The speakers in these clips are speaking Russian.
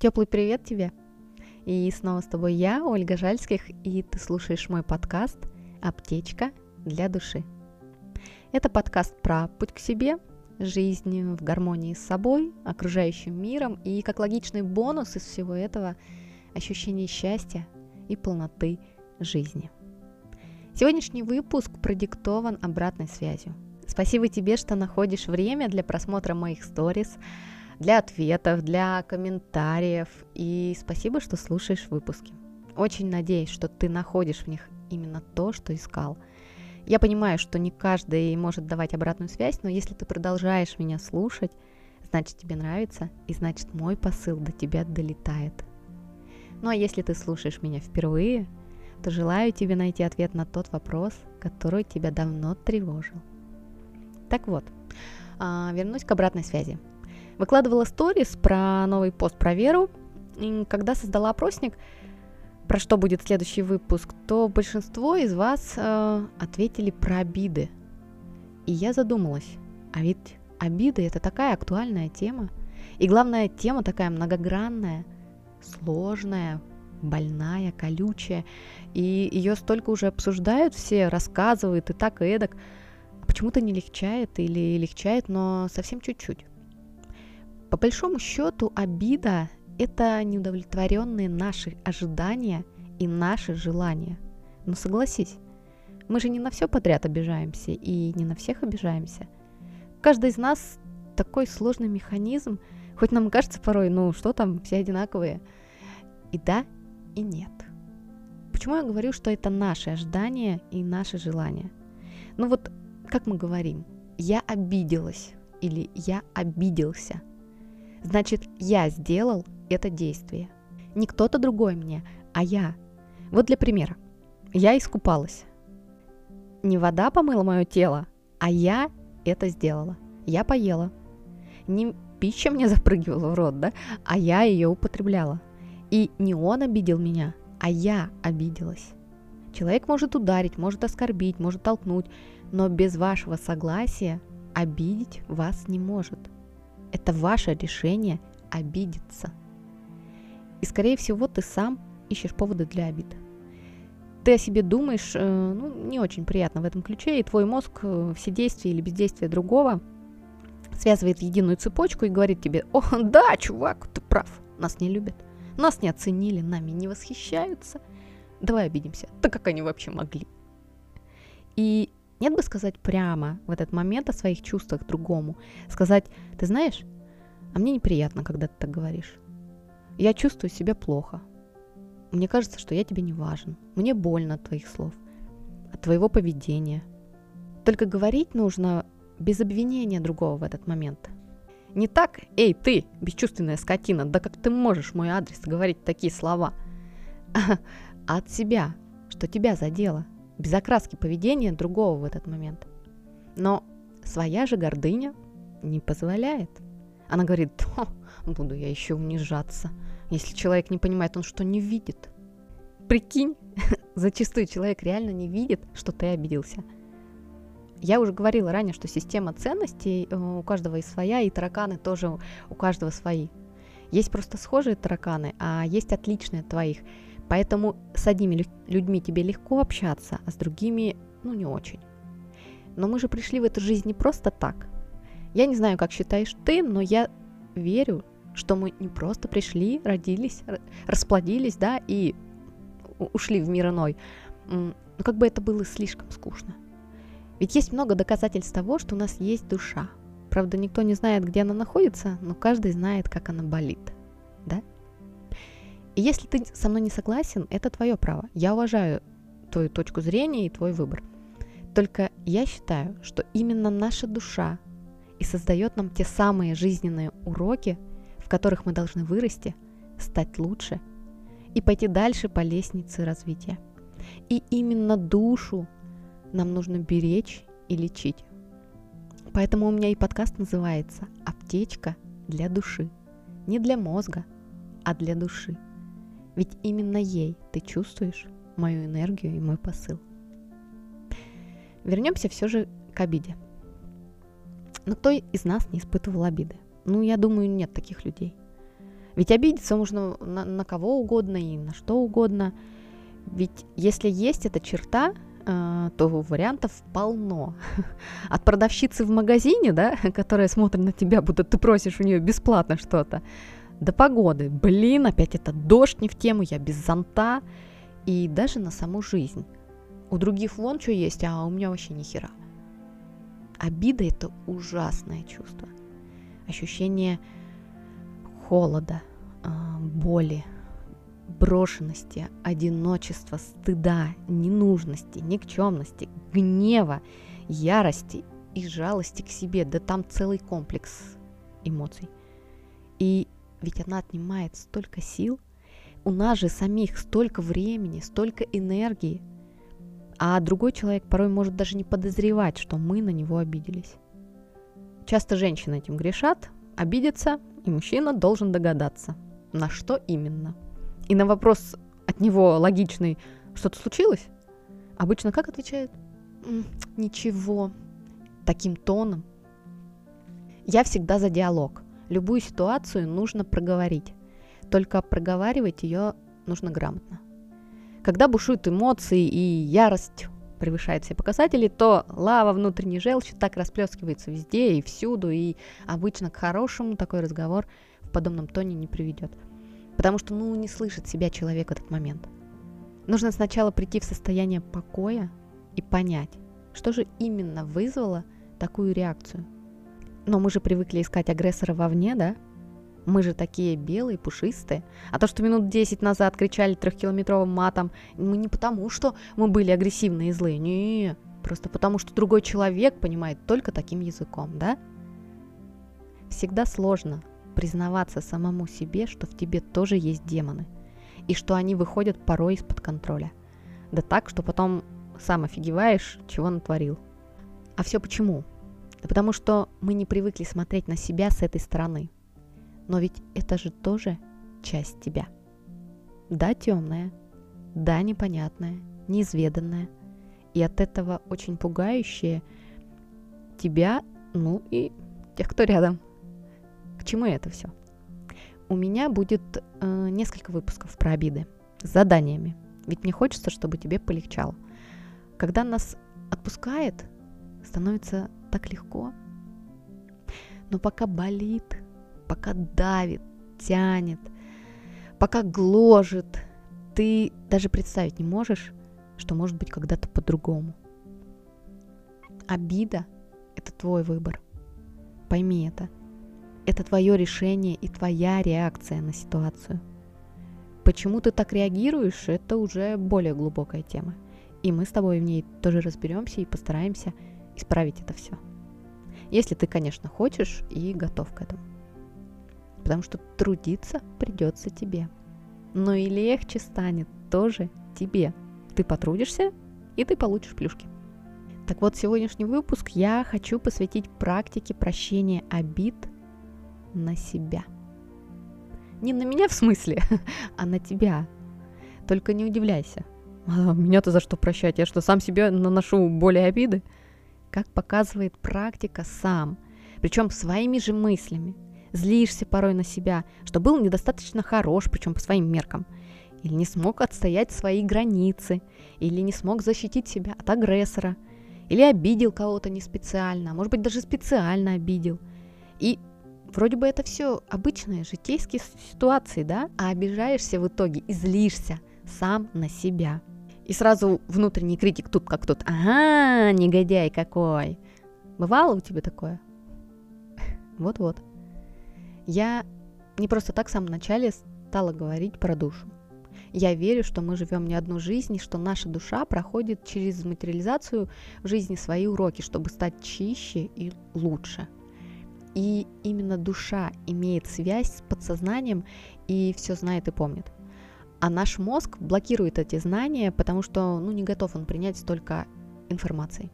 Теплый привет тебе! И снова с тобой я, Ольга Жальских, и ты слушаешь мой подкаст «Аптечка для души». Это подкаст про путь к себе, жизнь в гармонии с собой, окружающим миром и как логичный бонус из всего этого ощущение счастья и полноты жизни. Сегодняшний выпуск продиктован обратной связью. Спасибо тебе, что находишь время для просмотра моих сторис, для ответов, для комментариев. И спасибо, что слушаешь выпуски. Очень надеюсь, что ты находишь в них именно то, что искал. Я понимаю, что не каждый может давать обратную связь, но если ты продолжаешь меня слушать, значит тебе нравится, и значит мой посыл до тебя долетает. Ну а если ты слушаешь меня впервые, то желаю тебе найти ответ на тот вопрос, который тебя давно тревожил. Так вот, а, вернусь к обратной связи. Выкладывала сторис про новый пост про Веру, и когда создала опросник, про что будет следующий выпуск, то большинство из вас э, ответили про обиды. И я задумалась, а ведь обиды это такая актуальная тема. И главная тема такая многогранная, сложная, больная, колючая. И ее столько уже обсуждают все, рассказывают и так, и эдак. Почему-то не легчает или легчает, но совсем чуть-чуть. По большому счету, обида – это неудовлетворенные наши ожидания и наши желания. Но согласись, мы же не на все подряд обижаемся и не на всех обижаемся. Каждый из нас такой сложный механизм, хоть нам кажется порой, ну что там, все одинаковые. И да, и нет. Почему я говорю, что это наши ожидания и наши желания? Ну вот, как мы говорим, я обиделась или я обиделся – Значит, я сделал это действие. Не кто-то другой мне, а я. Вот для примера. Я искупалась. Не вода помыла мое тело, а я это сделала. Я поела. Не пища мне запрыгивала в рот, да, а я ее употребляла. И не он обидел меня, а я обиделась. Человек может ударить, может оскорбить, может толкнуть, но без вашего согласия обидеть вас не может – это ваше решение обидеться. И, скорее всего, ты сам ищешь поводы для обид. Ты о себе думаешь, э, ну, не очень приятно в этом ключе, и твой мозг э, все действия или бездействие другого связывает в единую цепочку и говорит тебе, о, да, чувак, ты прав, нас не любят, нас не оценили, нами не восхищаются, давай обидимся, да как они вообще могли. И нет бы сказать прямо в этот момент о своих чувствах другому. Сказать, ты знаешь, а мне неприятно, когда ты так говоришь. Я чувствую себя плохо. Мне кажется, что я тебе не важен. Мне больно от твоих слов, от твоего поведения. Только говорить нужно без обвинения другого в этот момент. Не так, эй, ты, бесчувственная скотина, да как ты можешь мой адрес говорить такие слова? А от себя, что тебя задело – без окраски поведения другого в этот момент. Но своя же гордыня не позволяет. Она говорит, буду я еще унижаться. Если человек не понимает, он что не видит? Прикинь, зачастую человек реально не видит, что ты обиделся. Я уже говорила ранее, что система ценностей э, у каждого и своя, и тараканы тоже у каждого свои. Есть просто схожие тараканы, а есть отличные от твоих. Поэтому с одними людьми тебе легко общаться, а с другими, ну, не очень. Но мы же пришли в эту жизнь не просто так. Я не знаю, как считаешь ты, но я верю, что мы не просто пришли, родились, расплодились, да, и ушли в мир иной. Но как бы это было слишком скучно. Ведь есть много доказательств того, что у нас есть душа. Правда, никто не знает, где она находится, но каждый знает, как она болит. Да? И если ты со мной не согласен, это твое право. Я уважаю твою точку зрения и твой выбор. Только я считаю, что именно наша душа и создает нам те самые жизненные уроки, в которых мы должны вырасти, стать лучше и пойти дальше по лестнице развития. И именно душу нам нужно беречь и лечить. Поэтому у меня и подкаст называется «Аптечка для души». Не для мозга, а для души. Ведь именно ей ты чувствуешь мою энергию и мой посыл. Вернемся все же к обиде. Но кто из нас не испытывал обиды? Ну, я думаю, нет таких людей. Ведь обидеться можно на, на кого угодно и на что угодно. Ведь если есть эта черта, э, то вариантов полно. От продавщицы в магазине, да, которая смотрит на тебя, будто ты просишь у нее бесплатно что-то, до погоды. Блин, опять это дождь не в тему, я без зонта. И даже на саму жизнь. У других вон что есть, а у меня вообще ни хера. Обида – это ужасное чувство. Ощущение холода, а, боли, брошенности, одиночества, стыда, ненужности, никчемности, гнева, ярости и жалости к себе. Да там целый комплекс эмоций. И ведь она отнимает столько сил, у нас же самих столько времени, столько энергии, а другой человек порой может даже не подозревать, что мы на него обиделись. Часто женщины этим грешат, обидятся, и мужчина должен догадаться, на что именно. И на вопрос от него логичный «что-то случилось?» обычно как отвечают? «Ничего». Таким тоном. Я всегда за диалог. Любую ситуацию нужно проговорить. Только проговаривать ее нужно грамотно. Когда бушуют эмоции и ярость превышает все показатели, то лава внутренней желчи так расплескивается везде и всюду, и обычно к хорошему такой разговор в подобном тоне не приведет. Потому что, ну, не слышит себя человек в этот момент. Нужно сначала прийти в состояние покоя и понять, что же именно вызвало такую реакцию. Но мы же привыкли искать агрессора вовне, да? Мы же такие белые, пушистые. А то, что минут 10 назад кричали трехкилометровым матом, мы не потому, что мы были агрессивные и злые. Не, просто потому, что другой человек понимает только таким языком, да? Всегда сложно признаваться самому себе, что в тебе тоже есть демоны. И что они выходят порой из-под контроля. Да так, что потом сам офигеваешь, чего натворил. А все почему? Да потому что мы не привыкли смотреть на себя с этой стороны – но ведь это же тоже часть тебя. Да, темная, да, непонятная, неизведанная. И от этого очень пугающее тебя, ну и тех, кто рядом. К чему это все? У меня будет э, несколько выпусков про обиды с заданиями. Ведь мне хочется, чтобы тебе полегчало. Когда нас отпускает, становится так легко. Но пока болит, пока давит, тянет, пока гложет, ты даже представить не можешь, что может быть когда-то по-другому. Обида – это твой выбор. Пойми это. Это твое решение и твоя реакция на ситуацию. Почему ты так реагируешь, это уже более глубокая тема. И мы с тобой в ней тоже разберемся и постараемся исправить это все. Если ты, конечно, хочешь и готов к этому потому что трудиться придется тебе. Но и легче станет тоже тебе. Ты потрудишься, и ты получишь плюшки. Так вот, сегодняшний выпуск я хочу посвятить практике прощения обид на себя. Не на меня в смысле, а на тебя. Только не удивляйся. А меня-то за что прощать? Я что, сам себе наношу более обиды? Как показывает практика сам, причем своими же мыслями – злишься порой на себя, что был недостаточно хорош, причем по своим меркам, или не смог отстоять свои границы, или не смог защитить себя от агрессора, или обидел кого-то не специально, а может быть даже специально обидел. И вроде бы это все обычные житейские ситуации, да, а обижаешься в итоге и злишься сам на себя. И сразу внутренний критик тут как тут, ага, негодяй какой. Бывало у тебя такое? Вот-вот. Я не просто так в самом начале стала говорить про душу. Я верю, что мы живем не одну жизнь, и что наша душа проходит через материализацию в жизни свои уроки, чтобы стать чище и лучше. И именно душа имеет связь с подсознанием и все знает и помнит. А наш мозг блокирует эти знания, потому что ну, не готов он принять столько информации.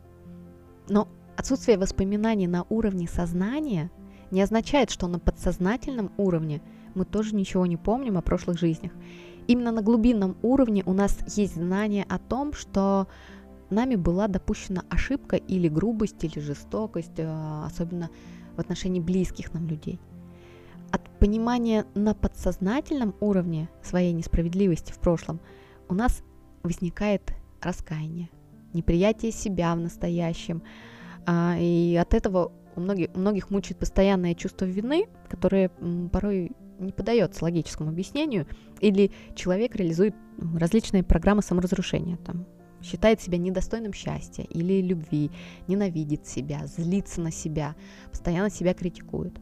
Но отсутствие воспоминаний на уровне сознания – не означает, что на подсознательном уровне мы тоже ничего не помним о прошлых жизнях. Именно на глубинном уровне у нас есть знание о том, что нами была допущена ошибка или грубость, или жестокость, э, особенно в отношении близких нам людей. От понимания на подсознательном уровне своей несправедливости в прошлом у нас возникает раскаяние, неприятие себя в настоящем. А, и от этого у многих, у многих мучает постоянное чувство вины, которое порой не поддается логическому объяснению, или человек реализует различные программы саморазрушения, там, считает себя недостойным счастья или любви, ненавидит себя, злится на себя, постоянно себя критикует.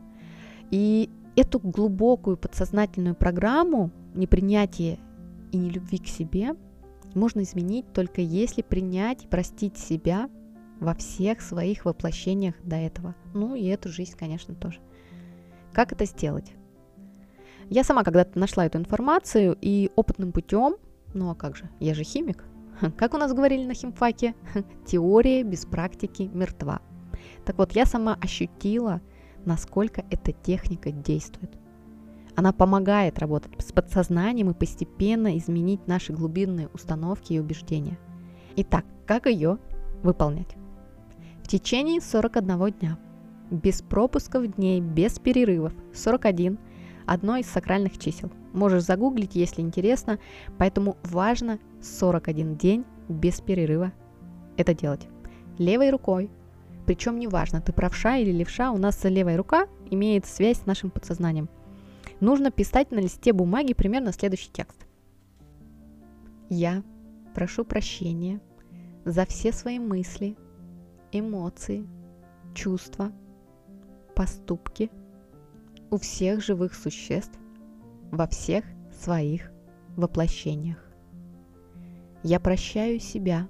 И эту глубокую подсознательную программу непринятия и нелюбви к себе можно изменить только если принять и простить себя во всех своих воплощениях до этого. Ну и эту жизнь, конечно, тоже. Как это сделать? Я сама когда-то нашла эту информацию и опытным путем, ну а как же, я же химик, как у нас говорили на химфаке, теория без практики мертва. Так вот, я сама ощутила, насколько эта техника действует. Она помогает работать с подсознанием и постепенно изменить наши глубинные установки и убеждения. Итак, как ее выполнять? В течение 41 дня, без пропусков дней, без перерывов, 41 – одно из сакральных чисел. Можешь загуглить, если интересно, поэтому важно 41 день без перерыва это делать. Левой рукой, причем неважно, ты правша или левша, у нас левая рука имеет связь с нашим подсознанием. Нужно писать на листе бумаги примерно следующий текст. Я прошу прощения за все свои мысли, эмоции, чувства, поступки у всех живых существ во всех своих воплощениях. Я прощаю себя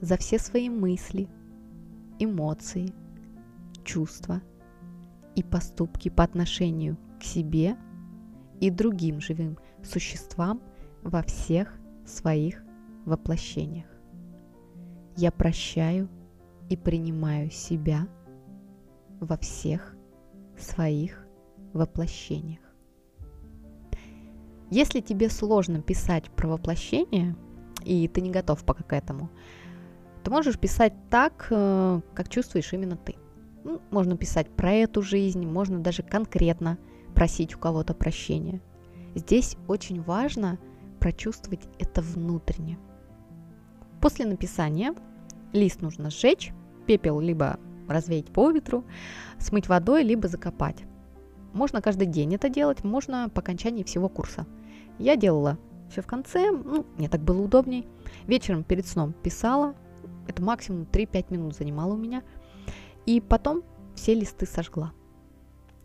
за все свои мысли, эмоции, чувства и поступки по отношению к себе и другим живым существам во всех своих воплощениях. Я прощаю и принимаю себя во всех своих воплощениях. Если тебе сложно писать про воплощение, и ты не готов пока к этому, то можешь писать так, э, как чувствуешь именно ты. Ну, можно писать про эту жизнь, можно даже конкретно просить у кого-то прощения. Здесь очень важно прочувствовать это внутренне. После написания лист нужно сжечь, пепел либо развеять по ветру, смыть водой, либо закопать. Можно каждый день это делать, можно по окончании всего курса. Я делала все в конце, ну, мне так было удобней. Вечером перед сном писала, это максимум 3-5 минут занимало у меня. И потом все листы сожгла.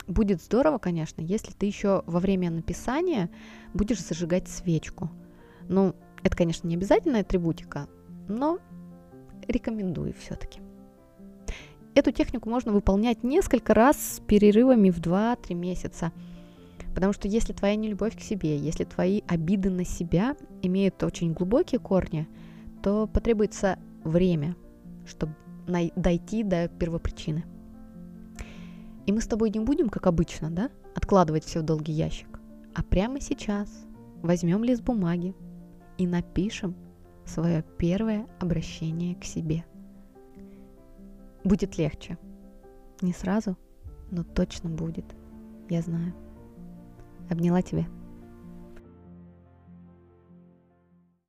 Будет здорово, конечно, если ты еще во время написания будешь зажигать свечку. Ну, это, конечно, не обязательная атрибутика, но рекомендую все-таки. Эту технику можно выполнять несколько раз с перерывами в 2-3 месяца. Потому что если твоя нелюбовь к себе, если твои обиды на себя имеют очень глубокие корни, то потребуется время, чтобы дойти до первопричины. И мы с тобой не будем, как обычно, да, откладывать все в долгий ящик, а прямо сейчас возьмем лист бумаги и напишем свое первое обращение к себе. Будет легче. Не сразу, но точно будет. Я знаю. Обняла тебя.